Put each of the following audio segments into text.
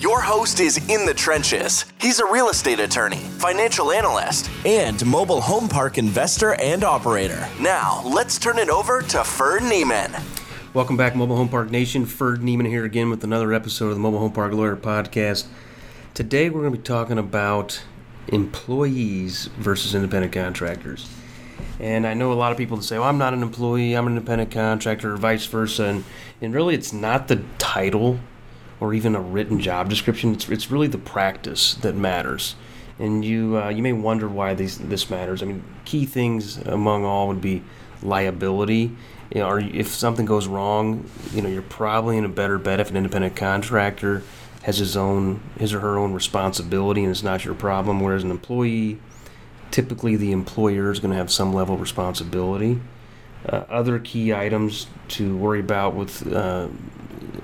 Your host is in the trenches. He's a real estate attorney, financial analyst, and mobile home park investor and operator. Now, let's turn it over to Ferd Niemann. Welcome back, Mobile Home Park Nation. Ferd Niemann here again with another episode of the Mobile Home Park Lawyer Podcast. Today we're going to be talking about employees versus independent contractors. And I know a lot of people that say, well, I'm not an employee, I'm an independent contractor, or vice versa. And, and really, it's not the title or even a written job description. It's, it's really the practice that matters. And you uh, you may wonder why these, this matters. I mean, key things among all would be liability. You know, or if something goes wrong, you know, you're probably in a better bet if an independent contractor has his own his or her own responsibility and it's not your problem. Whereas an employee, typically the employer is going to have some level of responsibility. Uh, other key items to worry about with uh,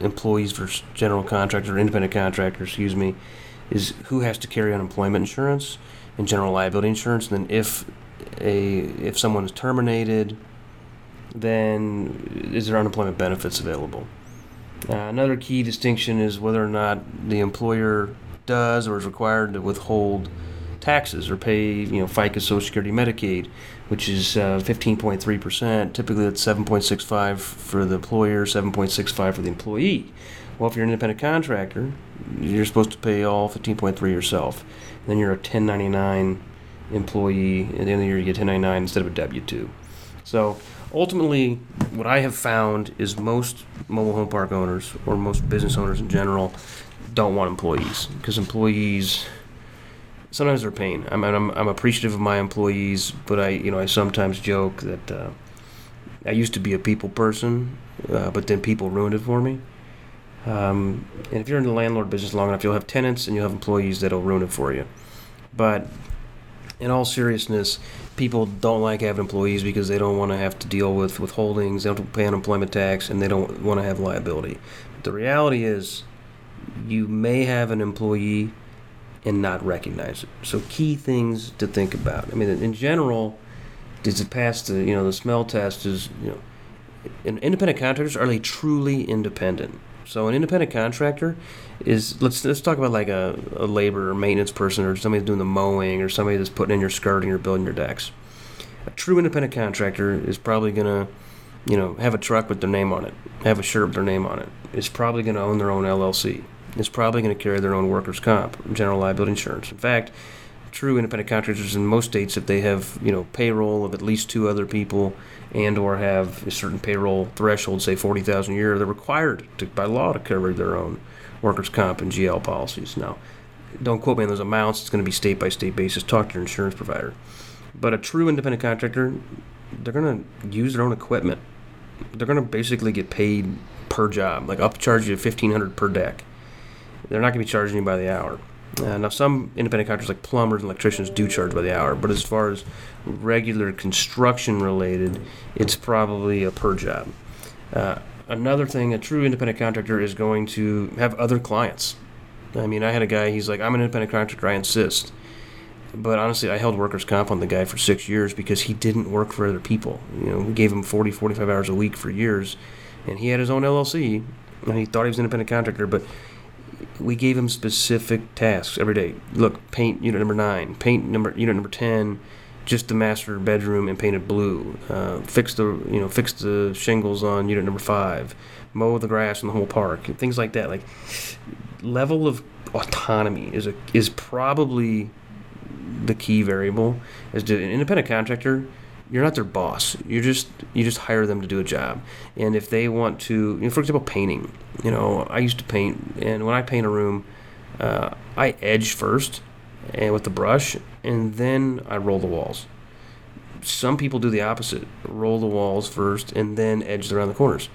employees versus general contractor or independent contractor, excuse me, is who has to carry unemployment insurance and general liability insurance. And then if a if someone is terminated, then is there unemployment benefits available? Uh, another key distinction is whether or not the employer does or is required to withhold taxes or pay, you know, FICA, Social Security, Medicaid, which is uh, 15.3%. Typically, that's 7.65 for the employer, 7.65 for the employee. Well, if you're an independent contractor, you're supposed to pay all 15.3 yourself. And then you're a 1099 employee. At the end of the year, you get 1099 instead of a W-2. So ultimately, what I have found is most mobile home park owners or most business owners in general don't want employees because employees sometimes they're pain. I'm, I'm, I'm appreciative of my employees, but I you know I sometimes joke that uh, I used to be a people person, uh, but then people ruined it for me. Um, and if you're in the landlord business long enough, you'll have tenants and you'll have employees that'll ruin it for you. But in all seriousness, people don't like having employees because they don't want to have to deal with withholdings, they don't pay unemployment tax, and they don't want to have liability. But the reality is, you may have an employee and not recognize it. So key things to think about. I mean, in general, does it pass the you know the smell test? Is you know, independent contractors are they truly independent? So an independent contractor is let's let's talk about like a, a labor or maintenance person or somebody doing the mowing or somebody that's putting in your skirting or building your decks. A true independent contractor is probably gonna, you know, have a truck with their name on it, have a shirt with their name on it. Is probably gonna own their own LLC. Is probably gonna carry their own workers' comp, general liability insurance. In fact, true independent contractors in most states, if they have you know payroll of at least two other people and or have a certain payroll threshold, say forty thousand a year, they're required to, by law to cover their own workers' comp and GL policies. Now, don't quote me on those amounts. It's going to be state by state basis. Talk to your insurance provider. But a true independent contractor, they're going to use their own equipment. They're going to basically get paid per job. Like I'll charge you fifteen hundred per deck. They're not going to be charging you by the hour. Uh, now, some independent contractors like plumbers and electricians do charge by the hour, but as far as regular construction related, it's probably a per job. Uh, another thing, a true independent contractor is going to have other clients. I mean, I had a guy, he's like, I'm an independent contractor, I insist. But honestly, I held workers' comp on the guy for six years because he didn't work for other people. You know, we gave him 40, 45 hours a week for years, and he had his own LLC, and he thought he was an independent contractor, but we gave him specific tasks every day. Look, paint unit number nine, paint number unit number ten, just the master bedroom and painted blue. Uh, fix the you know fix the shingles on unit number five, mow the grass in the whole park, things like that. Like level of autonomy is a is probably the key variable. As an independent contractor, you're not their boss. You just you just hire them to do a job. And if they want to, you know, for example, painting. You know, I used to paint, and when I paint a room, uh, I edge first, and with the brush, and then I roll the walls. Some people do the opposite: roll the walls first, and then edge around the corners.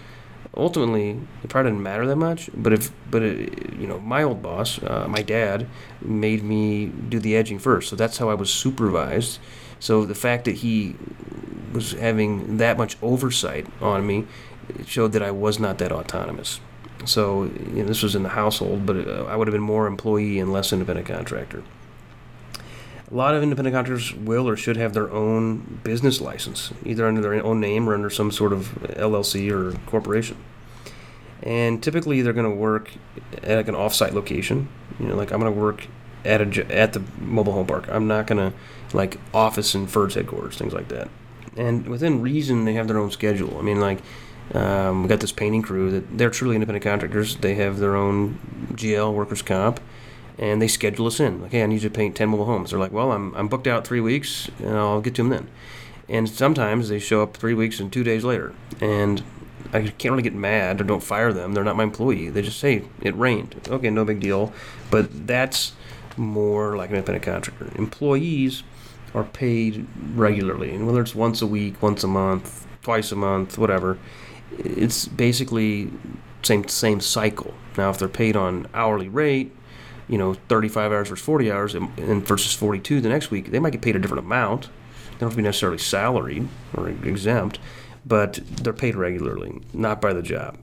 Ultimately, it probably didn't matter that much. But if, but it, you know, my old boss, uh, my dad, made me do the edging first, so that's how I was supervised So the fact that he was having that much oversight on me showed that I was not that autonomous. So you know, this was in the household, but uh, I would have been more employee and less independent contractor. A lot of independent contractors will or should have their own business license, either under their own name or under some sort of LLC or corporation. And typically, they're going to work at like an offsite location. You know, like I'm going to work at a at the mobile home park. I'm not to like office and Ferd's headquarters, things like that. And within reason, they have their own schedule. I mean, like um, we got this painting crew that they're truly independent contractors. They have their own GL workers comp, and they schedule us in. Like, hey, I need you to paint ten mobile homes. They're like, well, I'm I'm booked out three weeks, and I'll get to them then. And sometimes they show up three weeks and two days later, and I can't really get mad or don't fire them. They're not my employee. They just say it rained. Okay, no big deal. But that's more like an independent contractor. Employees are paid regularly, and whether it's once a week, once a month, twice a month, whatever, it's basically same same cycle. Now, if they're paid on hourly rate, you know, 35 hours versus 40 hours, and versus 42 the next week, they might get paid a different amount. They don't have to be necessarily salaried or exempt, but they're paid regularly, not by the job.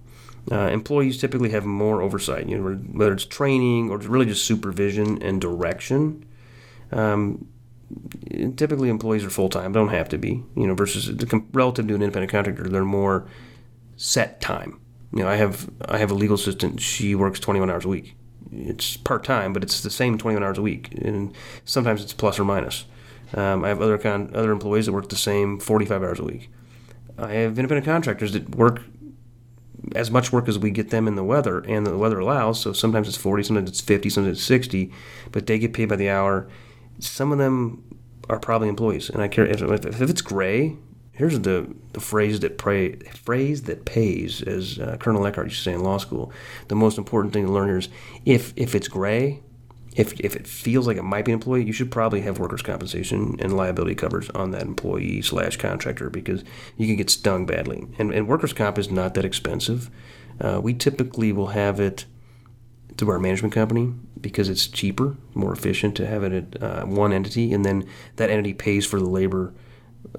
Uh, employees typically have more oversight, you know, whether it's training or really just supervision and direction. Um, typically, employees are full time, don't have to be, you know, versus relative to an independent contractor, they're more set time. You know, I have I have a legal assistant. She works 21 hours a week. It's part time, but it's the same 21 hours a week, and sometimes it's plus or minus. Um, I have other con- other employees that work the same 45 hours a week. I have independent contractors that work as much work as we get them in the weather and the weather allows. So sometimes it's 40, sometimes it's 50, sometimes it's 60, but they get paid by the hour. Some of them are probably employees, and I care if, if it's gray. Here's the, the phrase that pray, phrase that pays, as uh, Colonel Eckhart used to say in law school. The most important thing to learn is if if it's gray, if, if it feels like it might be an employee, you should probably have workers' compensation and liability coverage on that employee slash contractor because you can get stung badly. And, and workers' comp is not that expensive. Uh, we typically will have it through our management company because it's cheaper, more efficient to have it at uh, one entity, and then that entity pays for the labor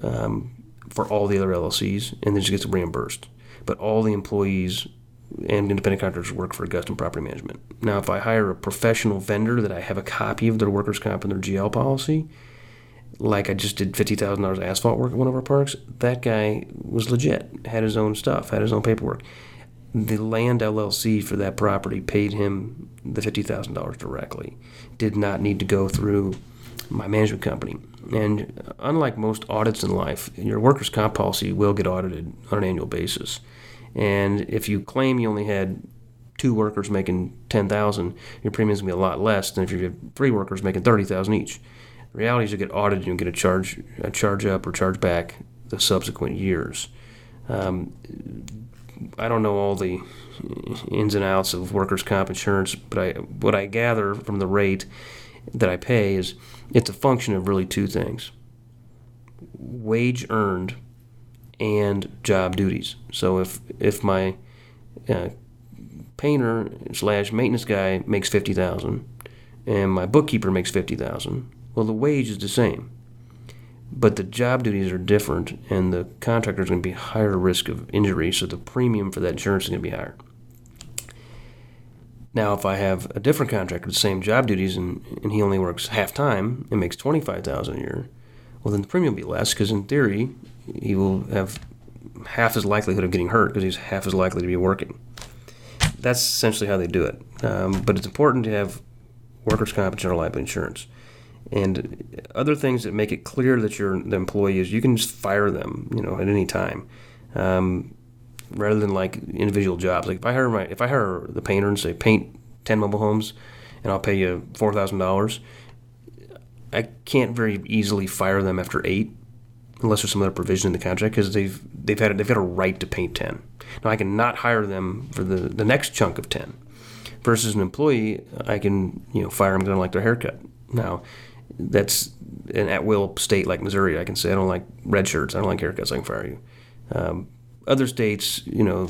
um, for all the other LLCs and then just gets reimbursed. But all the employees and independent contractors work for Augustin Property Management. Now, if I hire a professional vendor that I have a copy of their workers' comp and their GL policy, like I just did fifty thousand dollars asphalt work at one of our parks, that guy was legit, had his own stuff, had his own paperwork. The land LLC for that property paid him the fifty thousand dollars directly. Did not need to go through my management company. And unlike most audits in life, your workers' comp policy will get audited on an annual basis. And if you claim you only had two workers making 10,000, your premium's going to be a lot less than if you have three workers making 30,000 each. The reality is you get audited and you get a charge, a charge up or charge back the subsequent years. Um, I don't know all the ins and outs of workers' comp insurance, but I, what I gather from the rate that I pay is it's a function of really two things wage earned and job duties. So if if my uh, painter slash maintenance guy makes fifty thousand, and my bookkeeper makes fifty thousand, well the wage is the same, but the job duties are different, and the contractor is going to be higher risk of injury, so the premium for that insurance is going to be higher. Now, if I have a different contractor, with the same job duties, and, and he only works half time and makes twenty five thousand a year, well then the premium will be less because in theory he will have half his likelihood of getting hurt because he's half as likely to be working. That's essentially how they do it. Um, but it's important to have workers' comp and general liability insurance. And other things that make it clear that you're the employee is you can just fire them, you know, at any time, um, rather than like individual jobs. Like if I hire my if I hire the painter and say paint ten mobile homes, and I'll pay you four thousand dollars, I can't very easily fire them after eight unless there's some other provision in the contract, because they've they've had they've got a right to paint ten. Now I can not hire them for the, the next chunk of ten. Versus an employee, I can you know fire them because I don't like their haircut. Now that's an at will state like Missouri. I can say I don't like red shirts. I don't like haircuts. I can fire you. Um, other states, you know,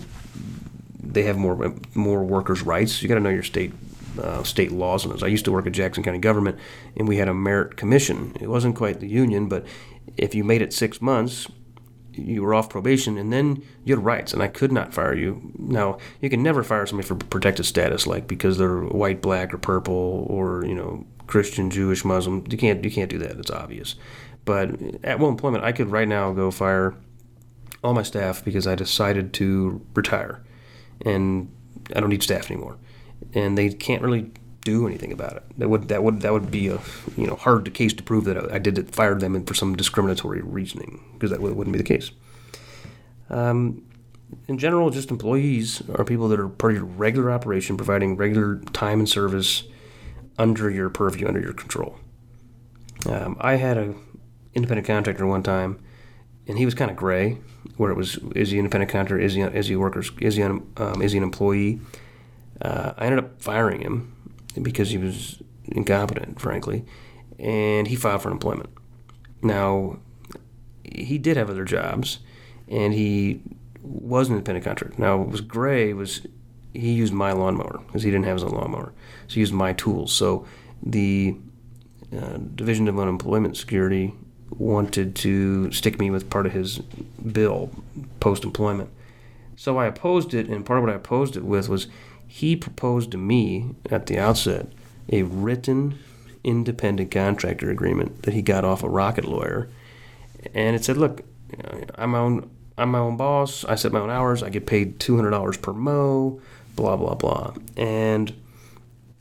they have more more workers' rights. You got to know your state uh, state laws on this. I used to work at Jackson County government, and we had a merit commission. It wasn't quite the union, but if you made it six months, you were off probation, and then you had rights, and I could not fire you. Now, you can never fire somebody for protected status, like because they're white, black, or purple, or you know, Christian, Jewish, Muslim. You can't you can't do that. It's obvious. But at will employment, I could right now go fire all my staff because I decided to retire, and I don't need staff anymore, and they can't really do anything about it. That would that would that would be a you know hard case to prove that I did it, fired them for some discriminatory reasoning because that wouldn't be the case. Um, in general, just employees are people that are part of your regular operation, providing regular time and service under your purview, under your control. Um, I had a independent contractor one time, and he was kind of gray, where it was is he independent contractor, is he is he workers, is he um, is he an employee? Uh, I ended up firing him because he was incompetent, frankly, and he filed for unemployment. Now, he did have other jobs, and he was an independent contractor. Now, what was gray was he used my lawnmower because he didn't have his own lawnmower, so he used my tools. So the uh, Division of Unemployment Security wanted to stick me with part of his bill post employment. So I opposed it, and part of what I opposed it with was he proposed to me at the outset a written independent contractor agreement that he got off a rocket lawyer, and it said, "Look, I'm my own. I'm my own boss. I set my own hours. I get paid two hundred dollars per mow. Blah blah blah." And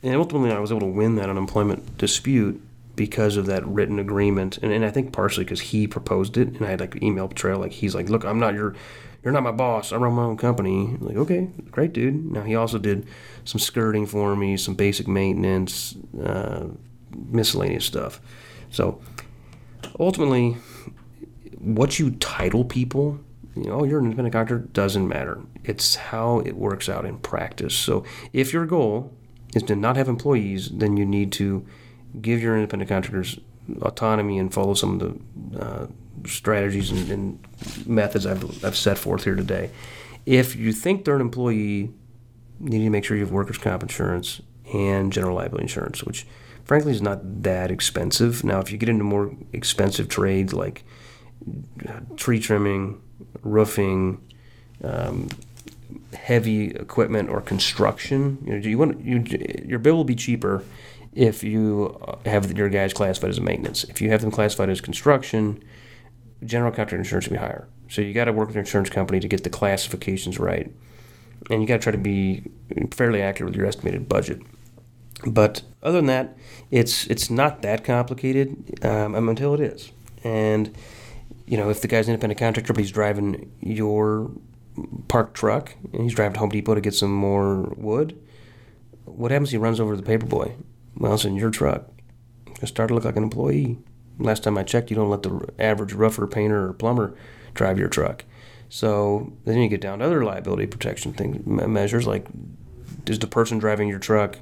and ultimately, I was able to win that unemployment dispute because of that written agreement, and, and I think partially because he proposed it, and I had like email trail. Like he's like, "Look, I'm not your you're not my boss. I run my own company. like, okay, great, dude. Now he also did some skirting for me, some basic maintenance, uh, miscellaneous stuff. So ultimately, what you title people, you know, you're an independent contractor, doesn't matter. It's how it works out in practice. So if your goal is to not have employees, then you need to give your independent contractors autonomy and follow some of the uh, strategies and, and methods I've, I've set forth here today. If you think they're an employee, you need to make sure you have workers' comp insurance and general liability insurance, which frankly is not that expensive. Now, if you get into more expensive trades like tree trimming, roofing, um, heavy equipment, or construction, you know, you want you, your bill will be cheaper if you have your guys classified as maintenance. If you have them classified as construction, general contractor insurance will be higher. So you got to work with your insurance company to get the classifications right, and you got to try to be fairly accurate with your estimated budget. But other than that, it's it's not that complicated um, until it is. And you know, if the guy's an independent contractor, but he's driving your parked truck and he's driving to Home Depot to get some more wood, what happens? If he runs over the paperboy. Well, it's in your truck. It's going to start to look like an employee. Last time I checked, you don't let the average rougher, painter, or plumber drive your truck. So then you get down to other liability protection things, measures like is the person driving your truck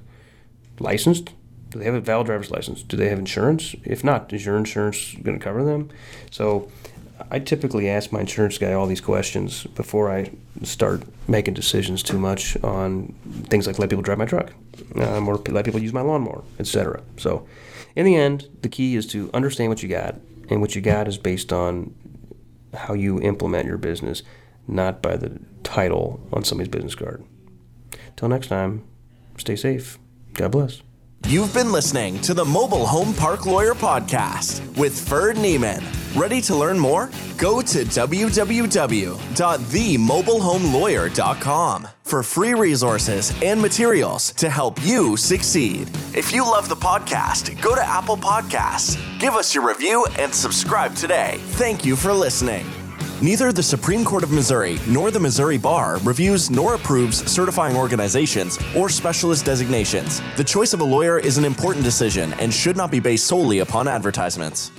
licensed? Do they have a valid driver's license? Do they have insurance? If not, is your insurance going to cover them? So I typically ask my insurance guy all these questions before I start making decisions too much on things like let people drive my truck um, or let people use my lawnmower, etc. So in the end, the key is to understand what you got, and what you got is based on how you implement your business, not by the title on somebody's business card. Till next time, stay safe. God bless. You've been listening to the Mobile Home Park Lawyer Podcast with Ferd Niemann. Ready to learn more? Go to www.themobilehomelawyer.com for free resources and materials to help you succeed. If you love the podcast, go to Apple Podcasts, give us your review, and subscribe today. Thank you for listening. Neither the Supreme Court of Missouri nor the Missouri Bar reviews nor approves certifying organizations or specialist designations. The choice of a lawyer is an important decision and should not be based solely upon advertisements.